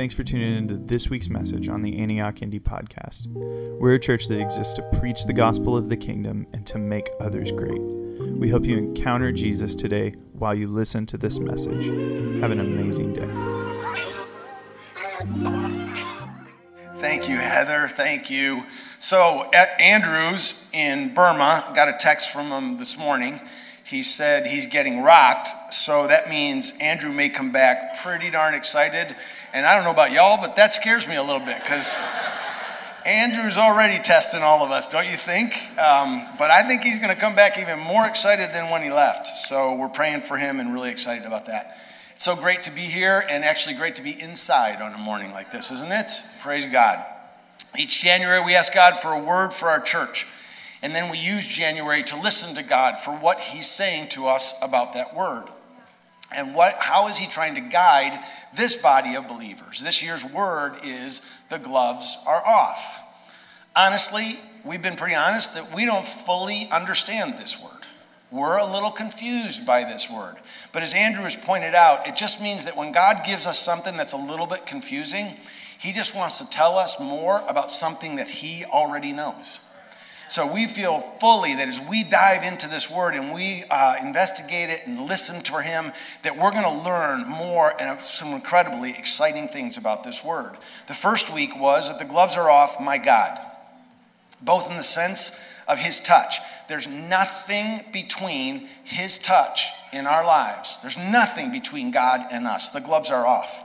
Thanks for tuning into this week's message on the Antioch Indie podcast. We're a church that exists to preach the gospel of the kingdom and to make others great. We hope you encounter Jesus today while you listen to this message. Have an amazing day. Thank you, Heather. Thank you. So, at Andrews in Burma, got a text from him this morning. He said he's getting rocked, so that means Andrew may come back pretty darn excited and I don't know about y'all, but that scares me a little bit because Andrew's already testing all of us, don't you think? Um, but I think he's going to come back even more excited than when he left. So we're praying for him and really excited about that. It's so great to be here and actually great to be inside on a morning like this, isn't it? Praise God. Each January, we ask God for a word for our church. And then we use January to listen to God for what He's saying to us about that word. And what, how is he trying to guide this body of believers? This year's word is the gloves are off. Honestly, we've been pretty honest that we don't fully understand this word. We're a little confused by this word. But as Andrew has pointed out, it just means that when God gives us something that's a little bit confusing, he just wants to tell us more about something that he already knows. So we feel fully that as we dive into this word and we uh, investigate it and listen for him, that we're going to learn more and some incredibly exciting things about this word. The first week was that the gloves are off, my God, both in the sense of his touch. There's nothing between his touch in our lives. There's nothing between God and us. The gloves are off.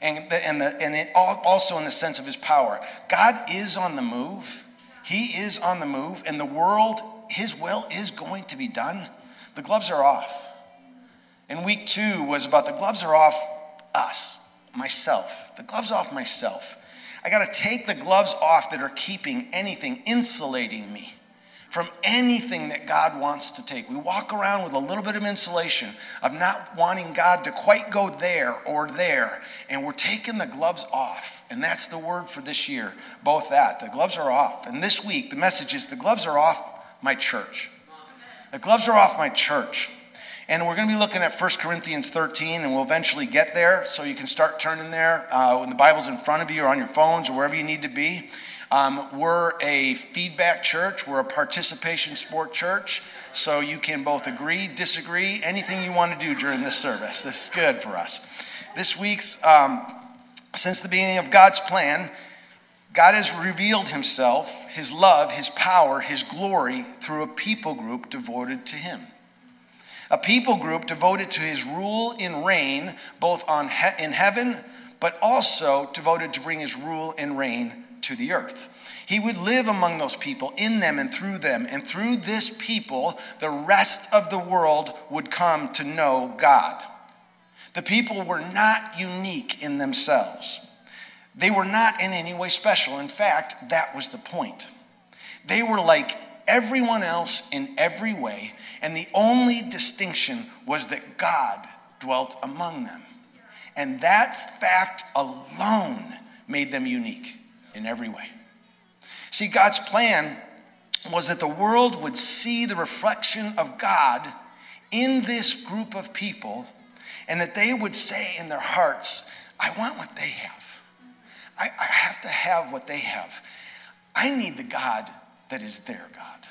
And, the, and, the, and it also in the sense of his power. God is on the move. He is on the move, and the world, His will is going to be done. The gloves are off. And week two was about the gloves are off us, myself. The gloves off myself. I got to take the gloves off that are keeping anything, insulating me from anything that God wants to take. We walk around with a little bit of insulation of not wanting God to quite go there or there, and we're taking the gloves off. And that's the word for this year, both that. The gloves are off. And this week, the message is the gloves are off my church. The gloves are off my church. And we're going to be looking at 1 Corinthians 13, and we'll eventually get there. So you can start turning there uh, when the Bible's in front of you or on your phones or wherever you need to be. Um, we're a feedback church, we're a participation sport church, so you can both agree, disagree, anything you want to do during this service. This is good for us. This week's, um, since the beginning of God's plan, God has revealed himself, his love, his power, his glory through a people group devoted to him. A people group devoted to his rule and reign, both on he- in heaven, but also devoted to bring his rule and reign to the earth. He would live among those people, in them and through them. And through this people, the rest of the world would come to know God. The people were not unique in themselves, they were not in any way special. In fact, that was the point. They were like everyone else in every way, and the only distinction was that God dwelt among them. And that fact alone made them unique in every way. See, God's plan was that the world would see the reflection of God in this group of people and that they would say in their hearts, I want what they have. I, I have to have what they have. I need the God that is their God.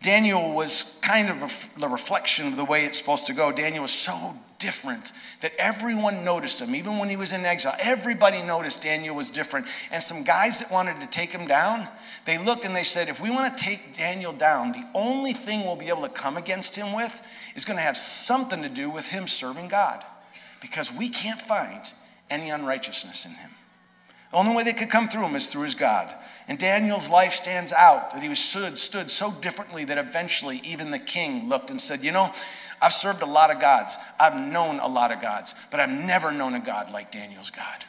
Daniel was kind of the reflection of the way it's supposed to go. Daniel was so different that everyone noticed him, even when he was in exile. Everybody noticed Daniel was different. And some guys that wanted to take him down, they looked and they said, if we want to take Daniel down, the only thing we'll be able to come against him with is going to have something to do with him serving God. Because we can't find any unrighteousness in him. The only way they could come through him is through his God. And Daniel's life stands out that he was stood, stood so differently that eventually even the king looked and said, You know, I've served a lot of gods. I've known a lot of gods, but I've never known a God like Daniel's God.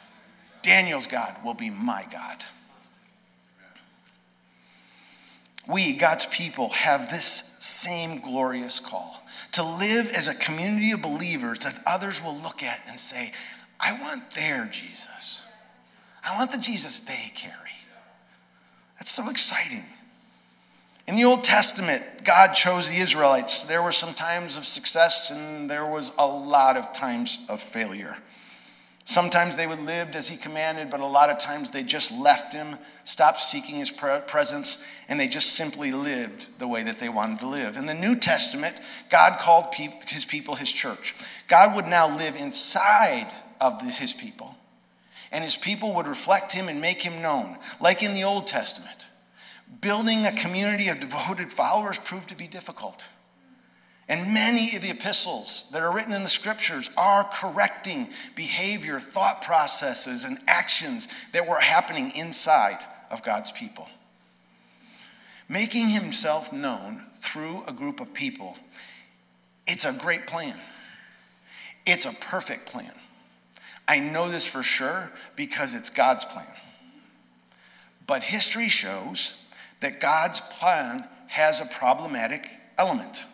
Daniel's God will be my God. We, God's people, have this same glorious call to live as a community of believers that others will look at and say, I want their Jesus. I want the Jesus they carry. That's so exciting. In the Old Testament, God chose the Israelites. There were some times of success and there was a lot of times of failure. Sometimes they would live as he commanded, but a lot of times they just left him, stopped seeking his presence, and they just simply lived the way that they wanted to live. In the New Testament, God called his people his church. God would now live inside of his people, and his people would reflect him and make him known, like in the Old Testament. Building a community of devoted followers proved to be difficult. And many of the epistles that are written in the scriptures are correcting behavior, thought processes, and actions that were happening inside of God's people. Making himself known through a group of people, it's a great plan. It's a perfect plan. I know this for sure because it's God's plan. But history shows that God's plan has a problematic element.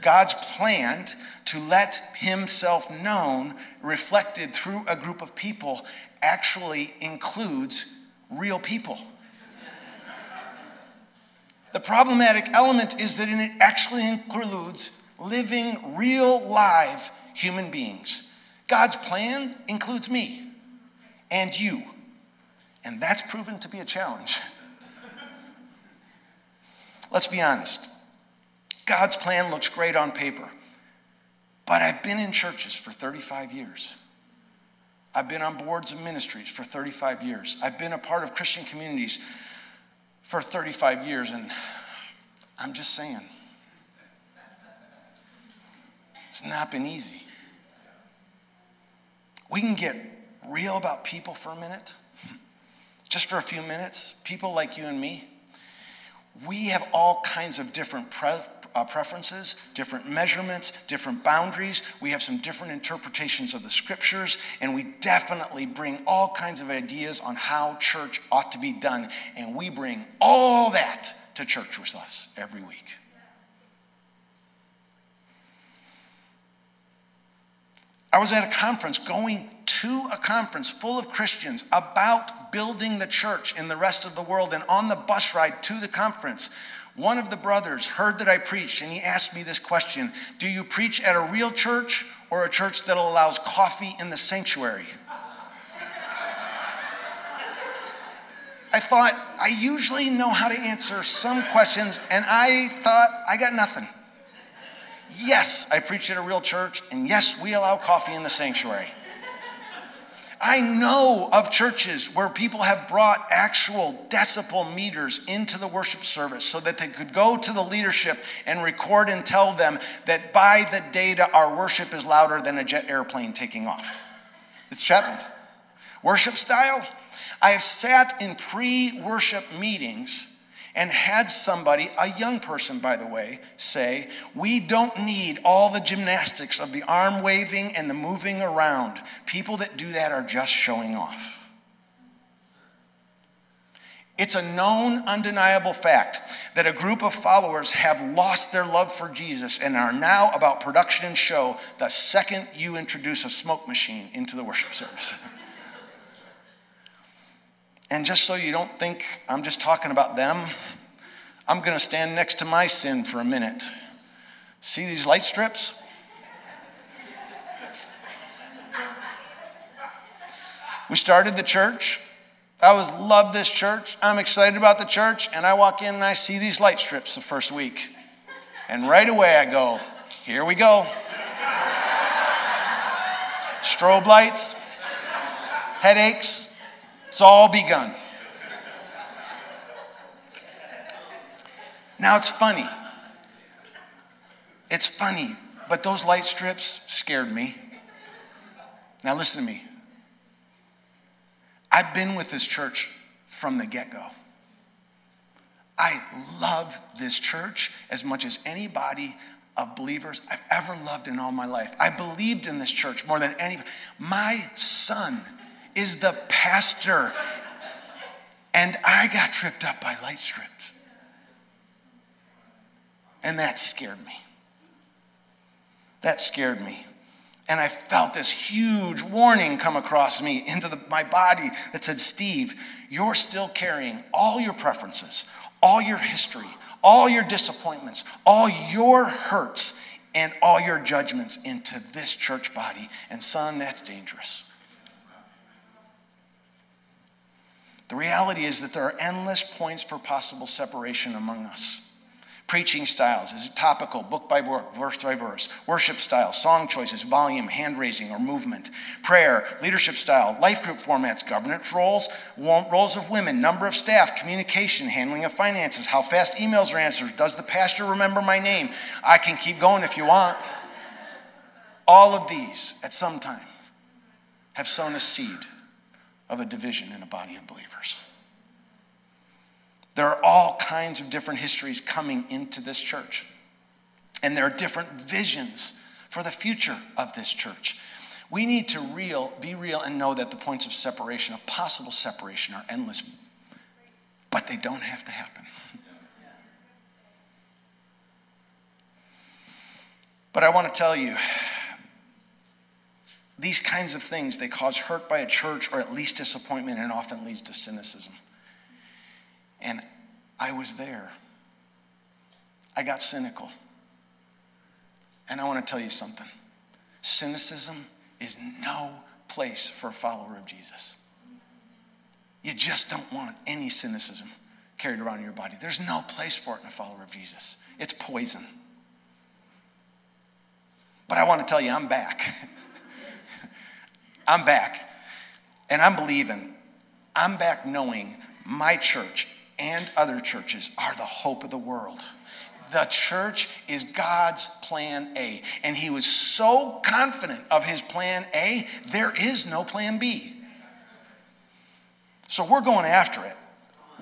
God's plan to let himself known, reflected through a group of people, actually includes real people. the problematic element is that it actually includes living, real, live human beings. God's plan includes me and you, and that's proven to be a challenge. Let's be honest. God's plan looks great on paper. But I've been in churches for 35 years. I've been on boards of ministries for 35 years. I've been a part of Christian communities for 35 years, and I'm just saying, it's not been easy. We can get real about people for a minute, just for a few minutes, people like you and me. We have all kinds of different pre- uh, preferences, different measurements, different boundaries. We have some different interpretations of the scriptures, and we definitely bring all kinds of ideas on how church ought to be done. And we bring all that to church with us every week. I was at a conference, going to a conference full of Christians about building the church in the rest of the world. And on the bus ride to the conference, one of the brothers heard that I preached and he asked me this question Do you preach at a real church or a church that allows coffee in the sanctuary? I thought, I usually know how to answer some questions, and I thought, I got nothing. Yes, I preach at a real church, and yes, we allow coffee in the sanctuary. I know of churches where people have brought actual decibel meters into the worship service so that they could go to the leadership and record and tell them that by the data, our worship is louder than a jet airplane taking off. It's happened. Worship style? I have sat in pre worship meetings and had somebody, a young person by the way, say, We don't need all the gymnastics of the arm waving and the moving around. People that do that are just showing off. It's a known, undeniable fact that a group of followers have lost their love for Jesus and are now about production and show the second you introduce a smoke machine into the worship service. And just so you don't think I'm just talking about them, I'm going to stand next to my sin for a minute. See these light strips? We started the church. I was love this church. I'm excited about the church, and I walk in and I see these light strips the first week. And right away I go, here we go. Strobe lights, headaches, it's all begun. Now it's funny. It's funny, but those light strips scared me. Now listen to me. I've been with this church from the get go. I love this church as much as anybody of believers I've ever loved in all my life. I believed in this church more than any. My son is the pastor. And I got tripped up by light strips. And that scared me. That scared me. And I felt this huge warning come across me into the, my body that said, Steve, you're still carrying all your preferences, all your history, all your disappointments, all your hurts, and all your judgments into this church body. And son, that's dangerous. The reality is that there are endless points for possible separation among us. Preaching styles is it topical, book by book, verse by verse. Worship style, song choices, volume, hand raising, or movement. Prayer, leadership style, life group formats, governance roles, roles of women, number of staff, communication, handling of finances, how fast emails are answered. Does the pastor remember my name? I can keep going if you want. All of these, at some time, have sown a seed of a division in a body of believers. There are all kinds of different histories coming into this church. And there are different visions for the future of this church. We need to real, be real and know that the points of separation, of possible separation, are endless, but they don't have to happen. But I want to tell you, these kinds of things, they cause hurt by a church or at least disappointment and often leads to cynicism. And I was there. I got cynical. And I want to tell you something cynicism is no place for a follower of Jesus. You just don't want any cynicism carried around in your body. There's no place for it in a follower of Jesus, it's poison. But I want to tell you, I'm back. I'm back. And I'm believing. I'm back knowing my church and other churches are the hope of the world. The church is God's plan A. And he was so confident of his plan A, there is no plan B. So we're going after it.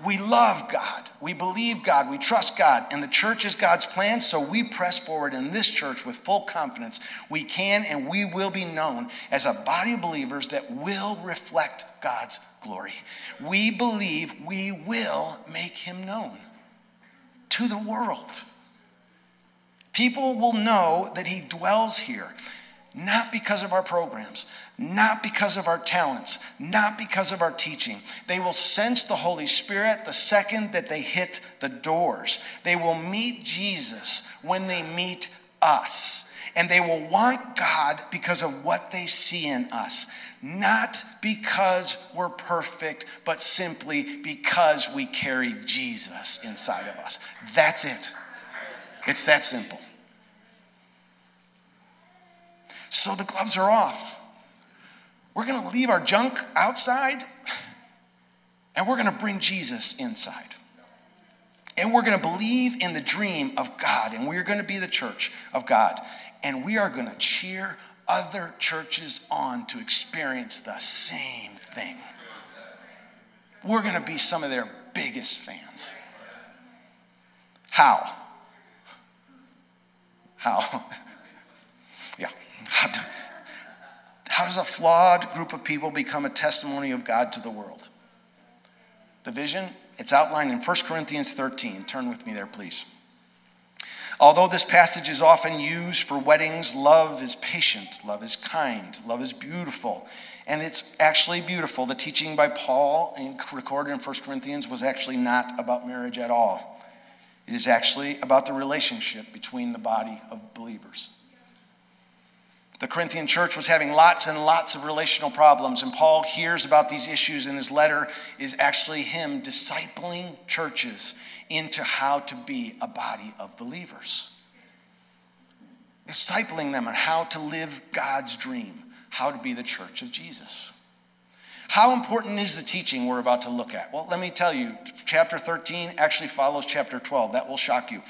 We love God. We believe God. We trust God. And the church is God's plan. So we press forward in this church with full confidence. We can and we will be known as a body of believers that will reflect God's glory. We believe we will make him known to the world. People will know that he dwells here, not because of our programs, not because of our talents, not because of our teaching. They will sense the Holy Spirit the second that they hit the doors. They will meet Jesus when they meet us. And they will want God because of what they see in us. Not because we're perfect, but simply because we carry Jesus inside of us. That's it. It's that simple. So the gloves are off. We're going to leave our junk outside and we're going to bring Jesus inside. And we're going to believe in the dream of God and we're going to be the church of God. And we are going to cheer other churches on to experience the same thing. We're going to be some of their biggest fans. How? How? how does a flawed group of people become a testimony of God to the world? The vision, it's outlined in 1 Corinthians 13. Turn with me there, please. Although this passage is often used for weddings, love is patient, love is kind, love is beautiful. And it's actually beautiful. The teaching by Paul, recorded in 1 Corinthians, was actually not about marriage at all. It is actually about the relationship between the body of believers. The Corinthian church was having lots and lots of relational problems, and Paul hears about these issues, and his letter is actually him discipling churches into how to be a body of believers. Discipling them on how to live God's dream, how to be the church of Jesus. How important is the teaching we're about to look at? Well, let me tell you, chapter 13 actually follows chapter 12. That will shock you.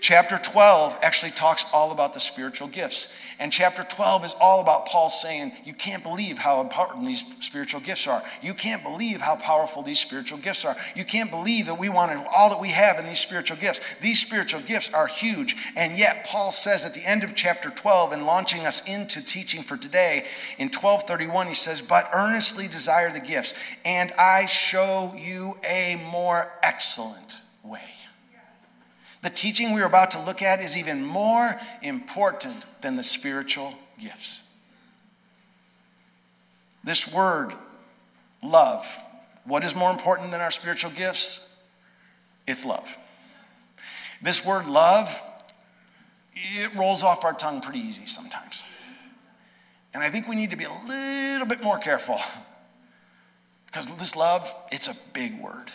Chapter 12 actually talks all about the spiritual gifts. And chapter 12 is all about Paul saying, You can't believe how important these spiritual gifts are. You can't believe how powerful these spiritual gifts are. You can't believe that we wanted all that we have in these spiritual gifts. These spiritual gifts are huge. And yet, Paul says at the end of chapter 12, and launching us into teaching for today, in 1231, he says, But earnestly desire the gifts, and I show you a more excellent way. The teaching we're about to look at is even more important than the spiritual gifts. This word, love, what is more important than our spiritual gifts? It's love. This word, love, it rolls off our tongue pretty easy sometimes. And I think we need to be a little bit more careful Because this love, it's a big word.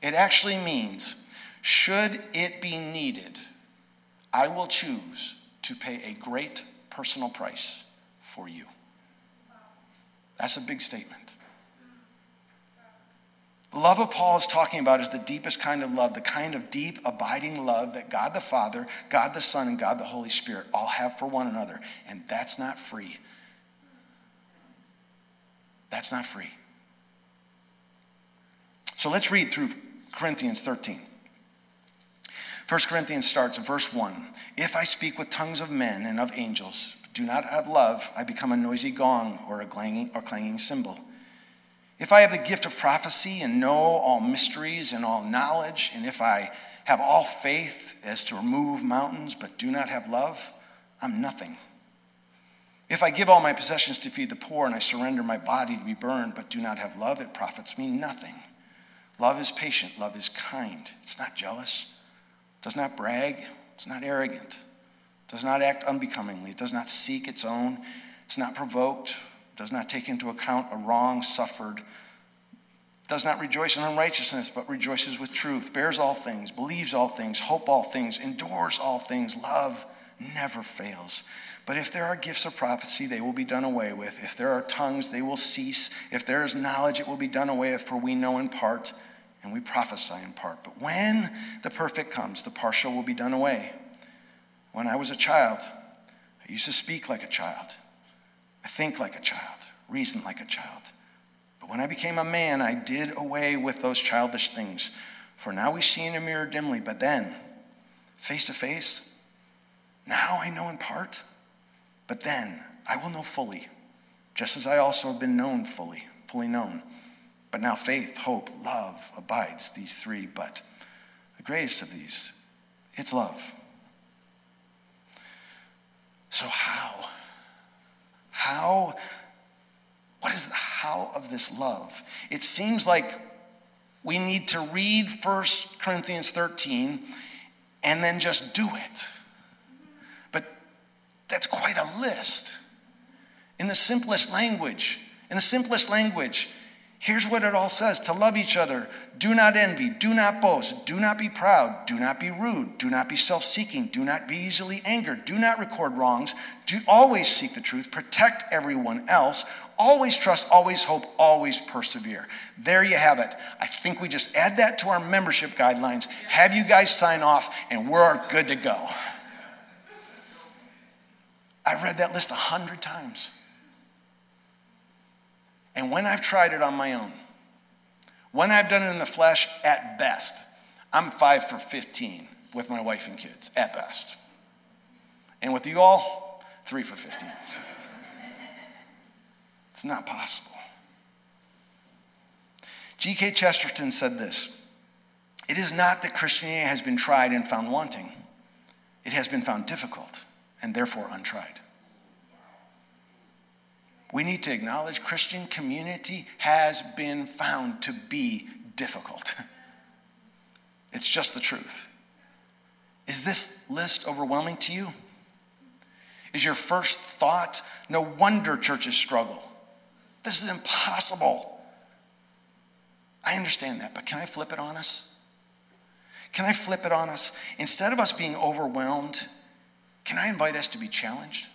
It actually means, should it be needed, I will choose to pay a great personal price for you. That's a big statement. The love of Paul is talking about is the deepest kind of love, the kind of deep, abiding love that God the Father, God the Son, and God the Holy Spirit all have for one another. And that's not free. That's not free. So let's read through Corinthians 13. 1 Corinthians starts verse 1. If I speak with tongues of men and of angels, do not have love, I become a noisy gong or a clanging, or clanging cymbal. If I have the gift of prophecy and know all mysteries and all knowledge, and if I have all faith as to remove mountains but do not have love, I'm nothing. If I give all my possessions to feed the poor and I surrender my body to be burned but do not have love, it profits me nothing. Love is patient, love is kind. It's not jealous, does not brag, it's not arrogant, does not act unbecomingly, it does not seek its own, it's not provoked, does not take into account a wrong suffered, does not rejoice in unrighteousness, but rejoices with truth, bears all things, believes all things, hope all things, endures all things, love never fails. But if there are gifts of prophecy, they will be done away with. If there are tongues, they will cease. If there is knowledge, it will be done away with, for we know in part and we prophesy in part. But when the perfect comes, the partial will be done away. When I was a child, I used to speak like a child, I think like a child, reason like a child. But when I became a man, I did away with those childish things. For now we see in a mirror dimly, but then, face to face, now I know in part, but then I will know fully, just as I also have been known fully, fully known. But now faith, hope, love abides, these three. But the greatest of these, it's love. So, how? How? What is the how of this love? It seems like we need to read 1 Corinthians 13 and then just do it. But that's quite a list. In the simplest language, in the simplest language, Here's what it all says to love each other. Do not envy. Do not boast. Do not be proud. Do not be rude. Do not be self seeking. Do not be easily angered. Do not record wrongs. Do always seek the truth. Protect everyone else. Always trust, always hope, always persevere. There you have it. I think we just add that to our membership guidelines, have you guys sign off, and we're good to go. I've read that list a hundred times. And when I've tried it on my own, when I've done it in the flesh, at best, I'm five for 15 with my wife and kids, at best. And with you all, three for 15. It's not possible. G.K. Chesterton said this It is not that Christianity has been tried and found wanting, it has been found difficult and therefore untried. We need to acknowledge Christian community has been found to be difficult. It's just the truth. Is this list overwhelming to you? Is your first thought, no wonder churches struggle? This is impossible. I understand that, but can I flip it on us? Can I flip it on us? Instead of us being overwhelmed, can I invite us to be challenged?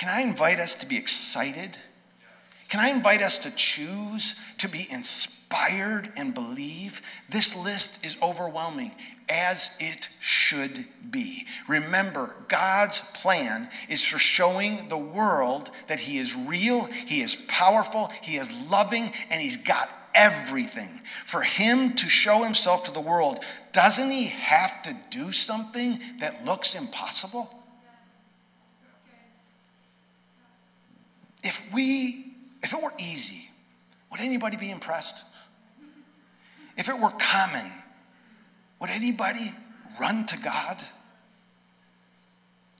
Can I invite us to be excited? Can I invite us to choose to be inspired and believe? This list is overwhelming, as it should be. Remember, God's plan is for showing the world that He is real, He is powerful, He is loving, and He's got everything. For Him to show Himself to the world, doesn't He have to do something that looks impossible? If we, if it were easy, would anybody be impressed? If it were common, would anybody run to God?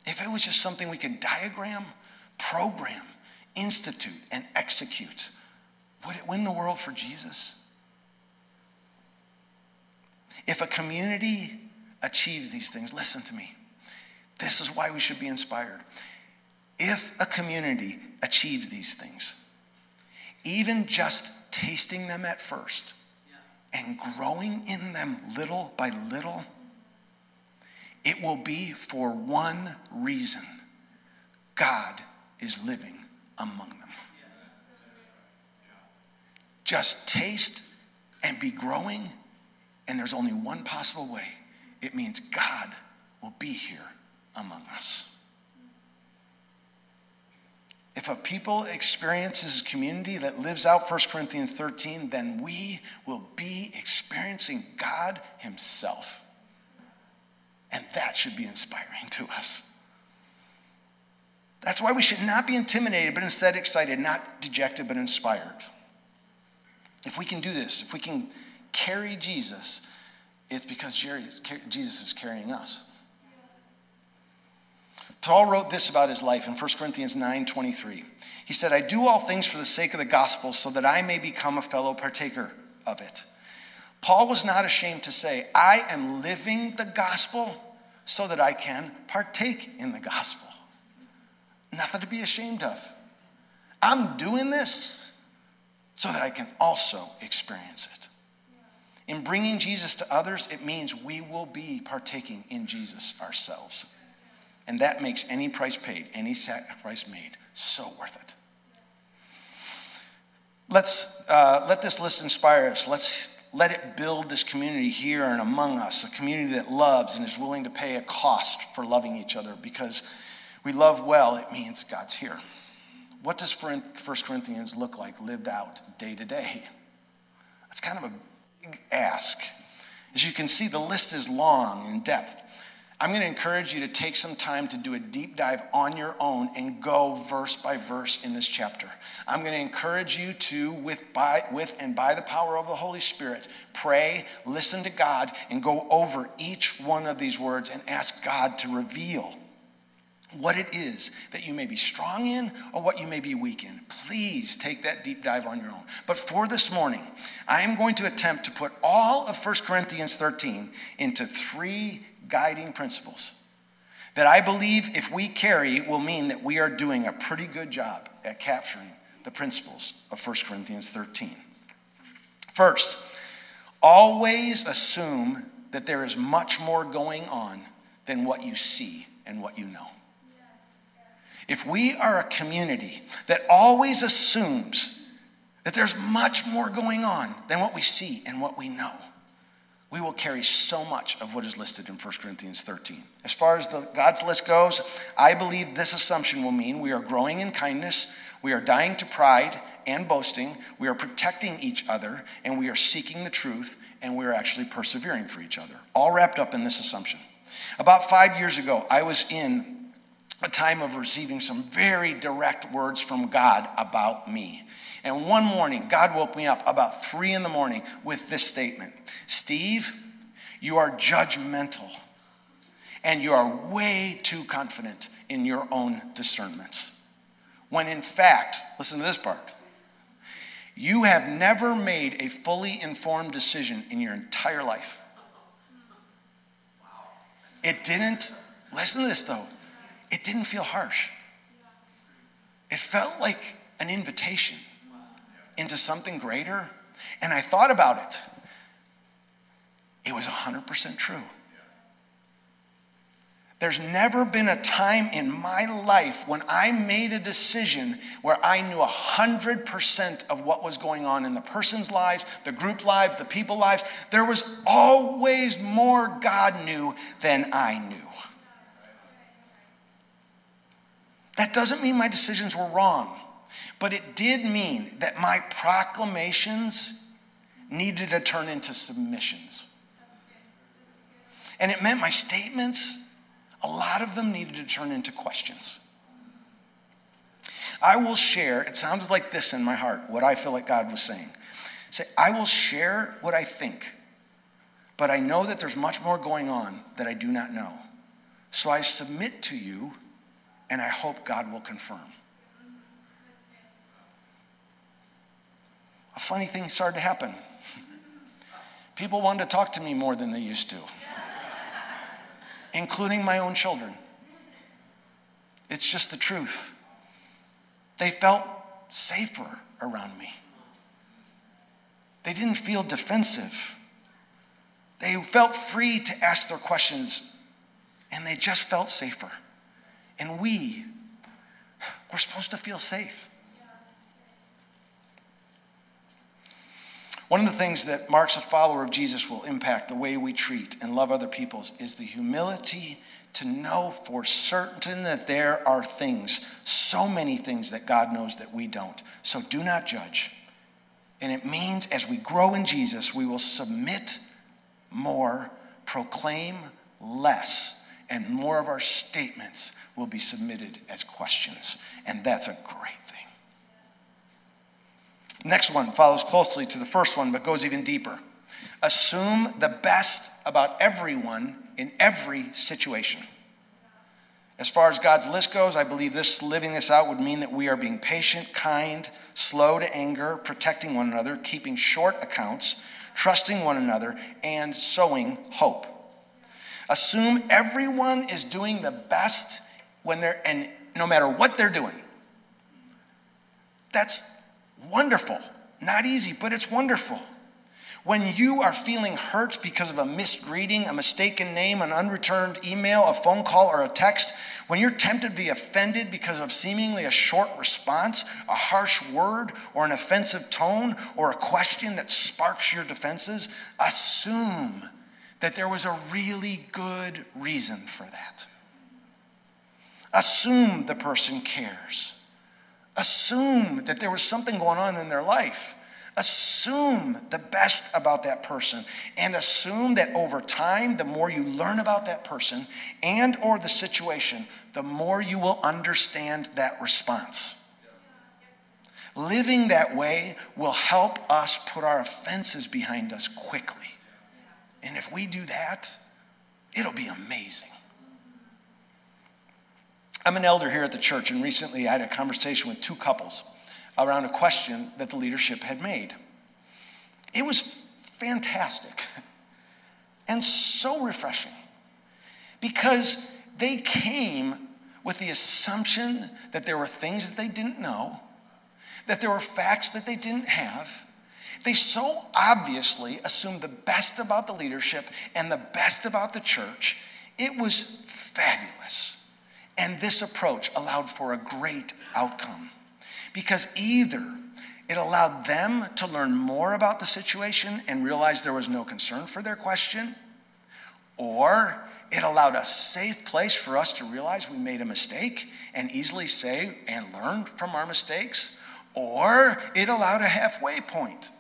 If it was just something we can diagram, program, institute, and execute, would it win the world for Jesus? If a community achieves these things, listen to me. This is why we should be inspired. If a community achieves these things, even just tasting them at first and growing in them little by little, it will be for one reason God is living among them. Just taste and be growing, and there's only one possible way. It means God will be here among us. If a people experiences a community that lives out 1 Corinthians 13, then we will be experiencing God Himself. And that should be inspiring to us. That's why we should not be intimidated, but instead excited, not dejected, but inspired. If we can do this, if we can carry Jesus, it's because Jesus is carrying us. Paul wrote this about his life in 1 Corinthians 9 23. He said, I do all things for the sake of the gospel so that I may become a fellow partaker of it. Paul was not ashamed to say, I am living the gospel so that I can partake in the gospel. Nothing to be ashamed of. I'm doing this so that I can also experience it. In bringing Jesus to others, it means we will be partaking in Jesus ourselves. And that makes any price paid, any sacrifice made, so worth it. Let's uh, let this list inspire us. Let's let it build this community here and among us, a community that loves and is willing to pay a cost for loving each other because we love well, it means God's here. What does 1 Corinthians look like lived out day to day? That's kind of a big ask. As you can see, the list is long in depth. I'm going to encourage you to take some time to do a deep dive on your own and go verse by verse in this chapter. I'm going to encourage you to, with, by, with and by the power of the Holy Spirit, pray, listen to God, and go over each one of these words and ask God to reveal what it is that you may be strong in or what you may be weak in. Please take that deep dive on your own. But for this morning, I am going to attempt to put all of 1 Corinthians 13 into three guiding principles that I believe if we carry will mean that we are doing a pretty good job at capturing the principles of 1 Corinthians 13. First, always assume that there is much more going on than what you see and what you know. If we are a community that always assumes that there's much more going on than what we see and what we know, we will carry so much of what is listed in 1 Corinthians 13. As far as the God's list goes, I believe this assumption will mean we are growing in kindness, we are dying to pride and boasting, we are protecting each other, and we are seeking the truth, and we are actually persevering for each other. All wrapped up in this assumption. About five years ago, I was in a time of receiving some very direct words from God about me. And one morning, God woke me up about three in the morning with this statement Steve, you are judgmental and you are way too confident in your own discernments. When in fact, listen to this part, you have never made a fully informed decision in your entire life. It didn't, listen to this though, it didn't feel harsh. It felt like an invitation into something greater. And I thought about it. It was 100% true. There's never been a time in my life when I made a decision where I knew 100% of what was going on in the person's lives, the group lives, the people lives. There was always more God knew than I knew. That doesn't mean my decisions were wrong, but it did mean that my proclamations needed to turn into submissions. And it meant my statements, a lot of them needed to turn into questions. I will share, it sounds like this in my heart, what I feel like God was saying. Say, I will share what I think, but I know that there's much more going on that I do not know. So I submit to you and I hope God will confirm. A funny thing started to happen. People wanted to talk to me more than they used to, including my own children. It's just the truth. They felt safer around me. They didn't feel defensive. They felt free to ask their questions, and they just felt safer. And we, we're supposed to feel safe. One of the things that marks a follower of Jesus will impact the way we treat and love other people is the humility to know for certain that there are things, so many things that God knows that we don't. So do not judge. And it means as we grow in Jesus, we will submit more, proclaim less, and more of our statements will be submitted as questions. And that's a great thing. Next one follows closely to the first one, but goes even deeper. Assume the best about everyone in every situation. As far as God's list goes, I believe this living this out would mean that we are being patient, kind, slow to anger, protecting one another, keeping short accounts, trusting one another, and sowing hope. Assume everyone is doing the best when they're and no matter what they're doing. That's wonderful. Not easy, but it's wonderful. When you are feeling hurt because of a missed greeting, a mistaken name, an unreturned email, a phone call, or a text, when you're tempted to be offended because of seemingly a short response, a harsh word, or an offensive tone, or a question that sparks your defenses, assume that there was a really good reason for that. Assume the person cares. Assume that there was something going on in their life. Assume the best about that person and assume that over time the more you learn about that person and or the situation, the more you will understand that response. Living that way will help us put our offenses behind us quickly. And if we do that, it'll be amazing. I'm an elder here at the church, and recently I had a conversation with two couples around a question that the leadership had made. It was fantastic and so refreshing because they came with the assumption that there were things that they didn't know, that there were facts that they didn't have. They so obviously assumed the best about the leadership and the best about the church. It was fabulous. And this approach allowed for a great outcome because either it allowed them to learn more about the situation and realize there was no concern for their question, or it allowed a safe place for us to realize we made a mistake and easily say and learn from our mistakes, or it allowed a halfway point.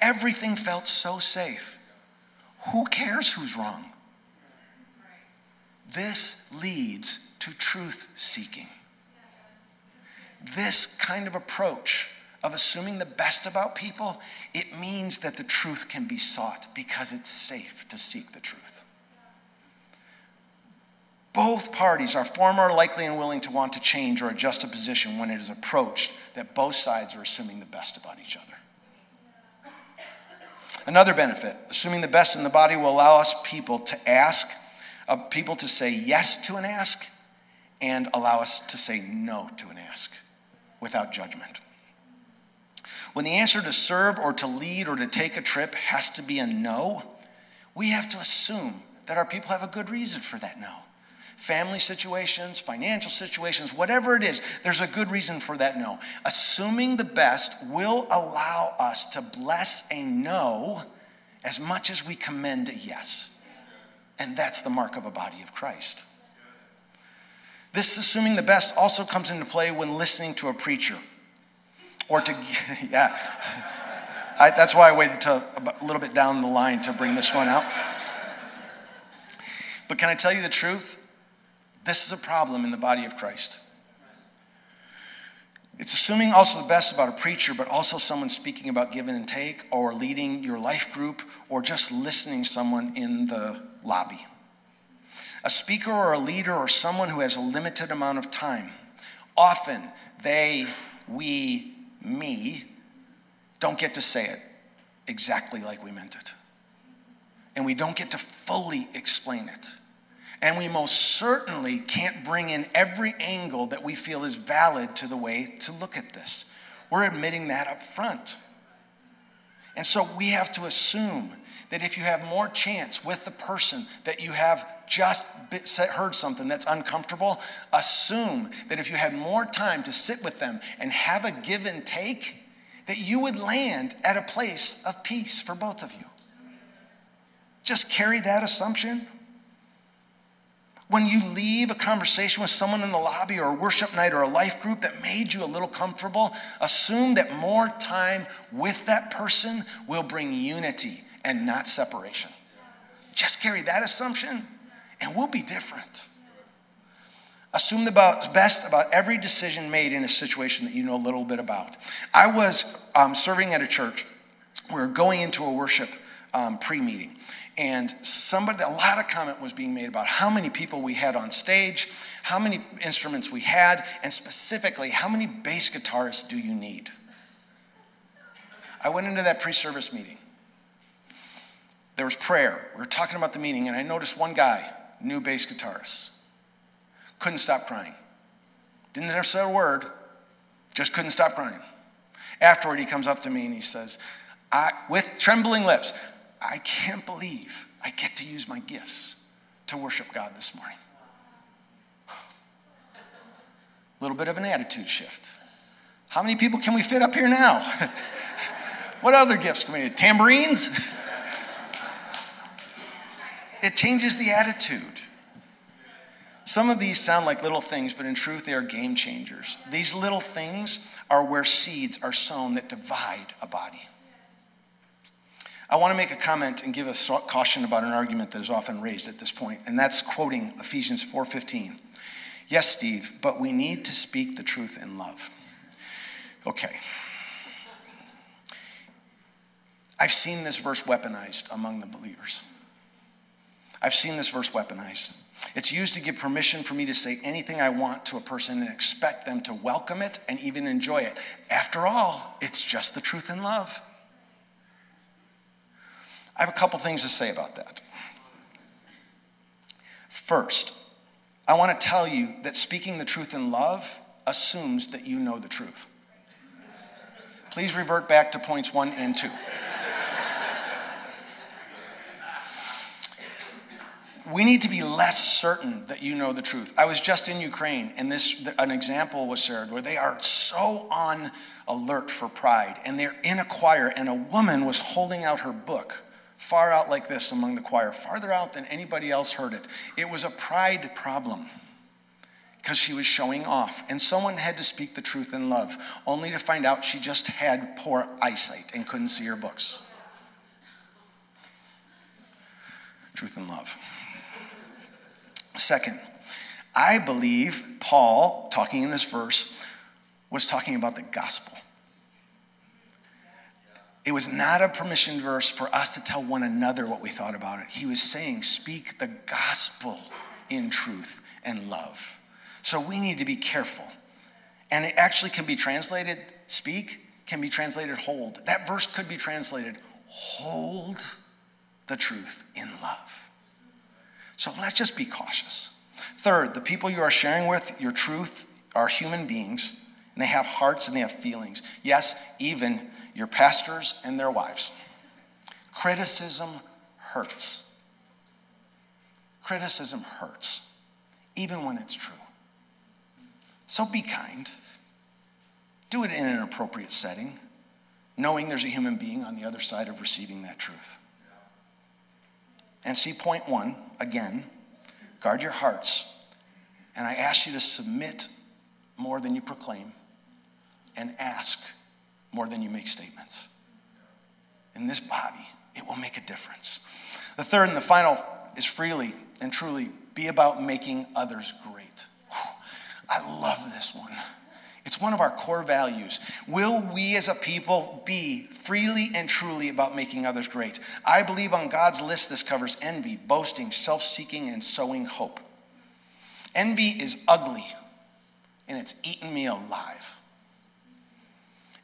Everything felt so safe. Who cares who's wrong? This leads to truth seeking. This kind of approach of assuming the best about people, it means that the truth can be sought because it's safe to seek the truth. Both parties are far more likely and willing to want to change or adjust a position when it is approached that both sides are assuming the best about each other. Another benefit, assuming the best in the body will allow us people to ask uh, people to say yes to an ask and allow us to say no to an ask without judgment. When the answer to serve or to lead or to take a trip has to be a no, we have to assume that our people have a good reason for that no. Family situations, financial situations, whatever it is, there's a good reason for that no. Assuming the best will allow us to bless a no as much as we commend a yes. And that's the mark of a body of Christ. This assuming the best also comes into play when listening to a preacher. Or to, yeah. I, that's why I waited to a little bit down the line to bring this one out. But can I tell you the truth? This is a problem in the body of Christ. It's assuming also the best about a preacher, but also someone speaking about give and take, or leading your life group, or just listening someone in the lobby. A speaker or a leader or someone who has a limited amount of time. Often they, we, me don't get to say it exactly like we meant it. And we don't get to fully explain it. And we most certainly can't bring in every angle that we feel is valid to the way to look at this. We're admitting that up front. And so we have to assume that if you have more chance with the person that you have just heard something that's uncomfortable, assume that if you had more time to sit with them and have a give and take, that you would land at a place of peace for both of you. Just carry that assumption. When you leave a conversation with someone in the lobby or a worship night or a life group that made you a little comfortable, assume that more time with that person will bring unity and not separation. Just carry that assumption and we'll be different. Assume the best about every decision made in a situation that you know a little bit about. I was um, serving at a church. We were going into a worship um, pre meeting. And somebody, a lot of comment was being made about how many people we had on stage, how many instruments we had, and specifically, how many bass guitarists do you need? I went into that pre service meeting. There was prayer. We were talking about the meeting, and I noticed one guy, new bass guitarist, couldn't stop crying. Didn't ever say a word, just couldn't stop crying. Afterward, he comes up to me and he says, with trembling lips, I can't believe I get to use my gifts to worship God this morning. A little bit of an attitude shift. How many people can we fit up here now? what other gifts can we do? Tambourines? it changes the attitude. Some of these sound like little things, but in truth, they are game changers. These little things are where seeds are sown that divide a body. I want to make a comment and give a caution about an argument that is often raised at this point, and that's quoting Ephesians 4:15. Yes, Steve, but we need to speak the truth in love. Okay. I've seen this verse weaponized among the believers. I've seen this verse weaponized. It's used to give permission for me to say anything I want to a person and expect them to welcome it and even enjoy it. After all, it's just the truth in love. I have a couple things to say about that. First, I want to tell you that speaking the truth in love assumes that you know the truth. Please revert back to points one and two. we need to be less certain that you know the truth. I was just in Ukraine, and this an example was shared where they are so on alert for pride, and they're in a choir, and a woman was holding out her book far out like this among the choir, farther out than anybody else heard it. It was a pride problem because she was showing off. And someone had to speak the truth in love, only to find out she just had poor eyesight and couldn't see her books. Truth in love. Second, I believe Paul, talking in this verse, was talking about the gospel. It was not a permission verse for us to tell one another what we thought about it. He was saying, speak the gospel in truth and love. So we need to be careful. And it actually can be translated, speak, can be translated hold. That verse could be translated, hold the truth in love. So let's just be cautious. Third, the people you are sharing with your truth are human beings, and they have hearts and they have feelings. Yes, even your pastors and their wives. Criticism hurts. Criticism hurts, even when it's true. So be kind. Do it in an appropriate setting, knowing there's a human being on the other side of receiving that truth. And see, point one, again, guard your hearts. And I ask you to submit more than you proclaim and ask more than you make statements. In this body, it will make a difference. The third and the final is freely and truly be about making others great. I love this one. It's one of our core values. Will we as a people be freely and truly about making others great? I believe on God's list this covers envy, boasting, self seeking, and sowing hope. Envy is ugly and it's eaten me alive.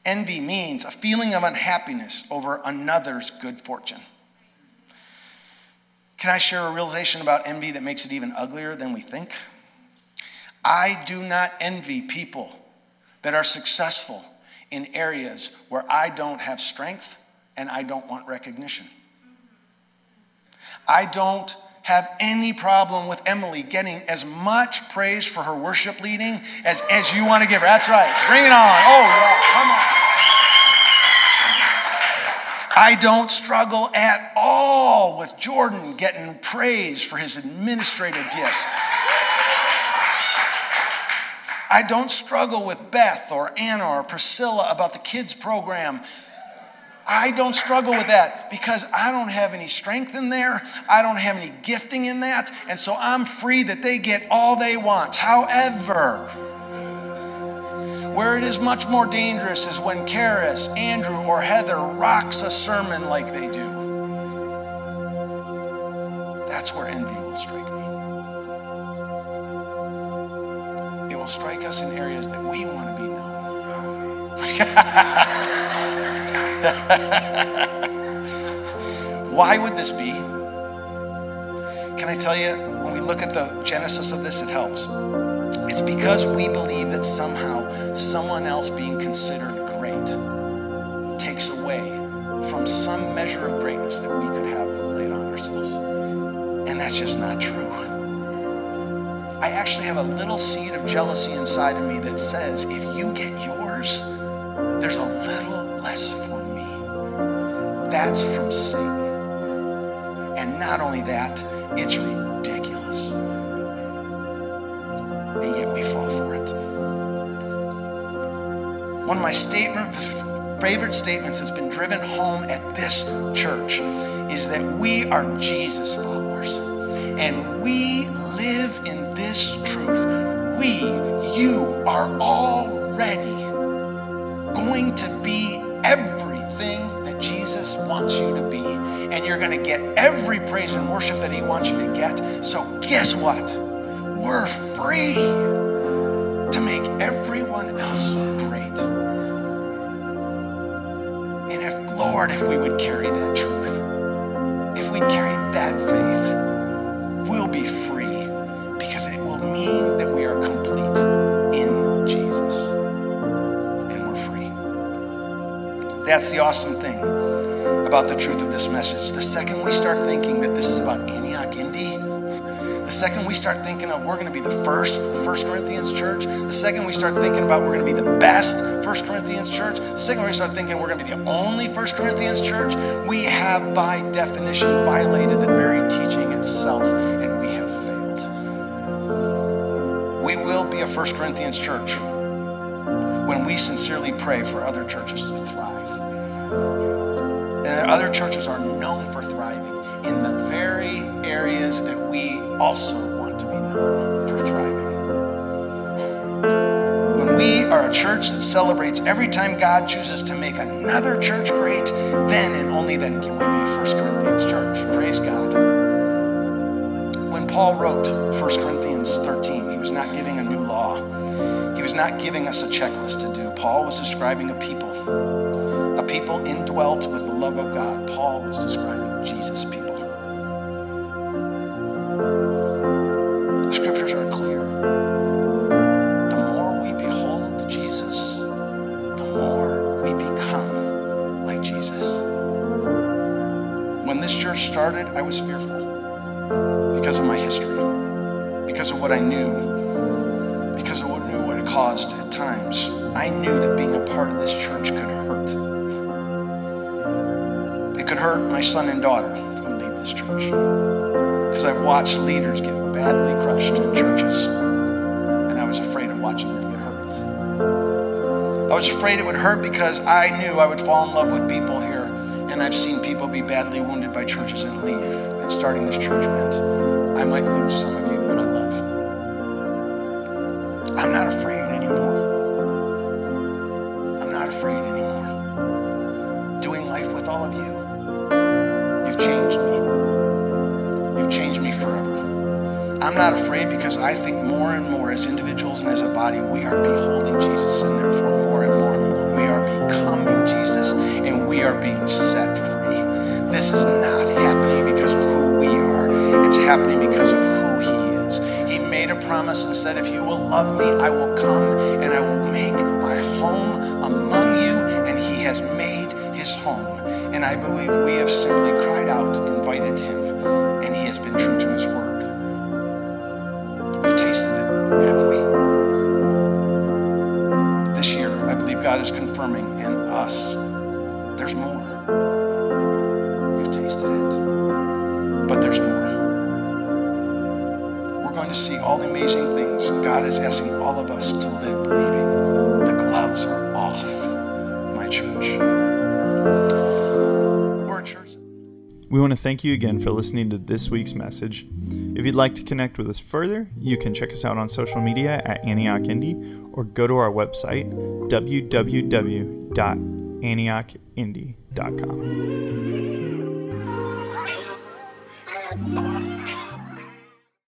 Envy means a feeling of unhappiness over another's good fortune. Can I share a realization about envy that makes it even uglier than we think? I do not envy people that are successful in areas where I don't have strength and I don't want recognition. I don't have any problem with Emily getting as much praise for her worship leading as, as you want to give her. That's right. Bring it on. Oh, yeah. Come on. I don't struggle at all with Jordan getting praise for his administrative gifts. I don't struggle with Beth or Anna or Priscilla about the kids' program. I don't struggle with that because I don't have any strength in there. I don't have any gifting in that. And so I'm free that they get all they want. However, where it is much more dangerous is when Karis, Andrew, or Heather rocks a sermon like they do. That's where envy will strike me. It will strike us in areas that we want to be known. Why would this be? Can I tell you, when we look at the genesis of this, it helps. It's because we believe that somehow someone else being considered great takes away from some measure of greatness that we could have laid on ourselves. And that's just not true. I actually have a little seed of jealousy inside of me that says if you get yours, there's a little less for me. That's from Satan. And not only that, it's ridiculous and yet we fall for it. One of my statement, favorite statements that's been driven home at this church is that we are Jesus followers and we live in this truth. We, you are already going to be everything that Jesus wants you to be. And you're going to get every praise and worship that He wants you to get. So, guess what? We're free to make everyone else great. And if, Lord, if we would carry that truth, if we carry that faith, we'll be free because it will mean that we are complete in Jesus and we're free. That's the awesome thing about the truth of this message. The second we start thinking that this is about Antioch, the second we start thinking of we're going to be the first First Corinthians church, the second we start thinking about we're going to be the best First Corinthians church, the second we start thinking we're going to be the only First Corinthians church, we have by definition violated the very teaching itself and we have failed. We will be a First Corinthians church when we sincerely pray for other churches to thrive. And other churches are known for thriving in the very areas that we also want to be known for thriving. When we are a church that celebrates every time God chooses to make another church great, then and only then can we be First Corinthians church. Praise God. When Paul wrote 1 Corinthians 13, he was not giving a new law. He was not giving us a checklist to do. Paul was describing a people, a people indwelt with the love of God. Paul was describing Jesus' people. Started, I was fearful because of my history, because of what I knew, because of what knew what it caused at times. I knew that being a part of this church could hurt. It could hurt my son and daughter who lead this church. Because I've watched leaders get badly crushed in churches, and I was afraid of watching them get hurt. I was afraid it would hurt because I knew I would fall in love with people and I've seen people be badly wounded by churches and leave. And starting this church meant I might lose some of you that I love. I'm not afraid anymore. I'm not afraid anymore. Doing life with all of you, you've changed me. You've changed me forever. I'm not afraid because I think more and more as individuals and as a body, we are beholding Jesus, and therefore more and more and more, we are becoming Jesus and we are being set free. This is not happening because of who we are, it's happening because of who He is. He made a promise and said, If you will love me, I will come and I will make my home among you. And He has made His home. And I believe we have simply cried out, invited Him We want to thank you again for listening to this week's message. If you'd like to connect with us further, you can check us out on social media at Antioch Indy or go to our website, www.antiochindy.com.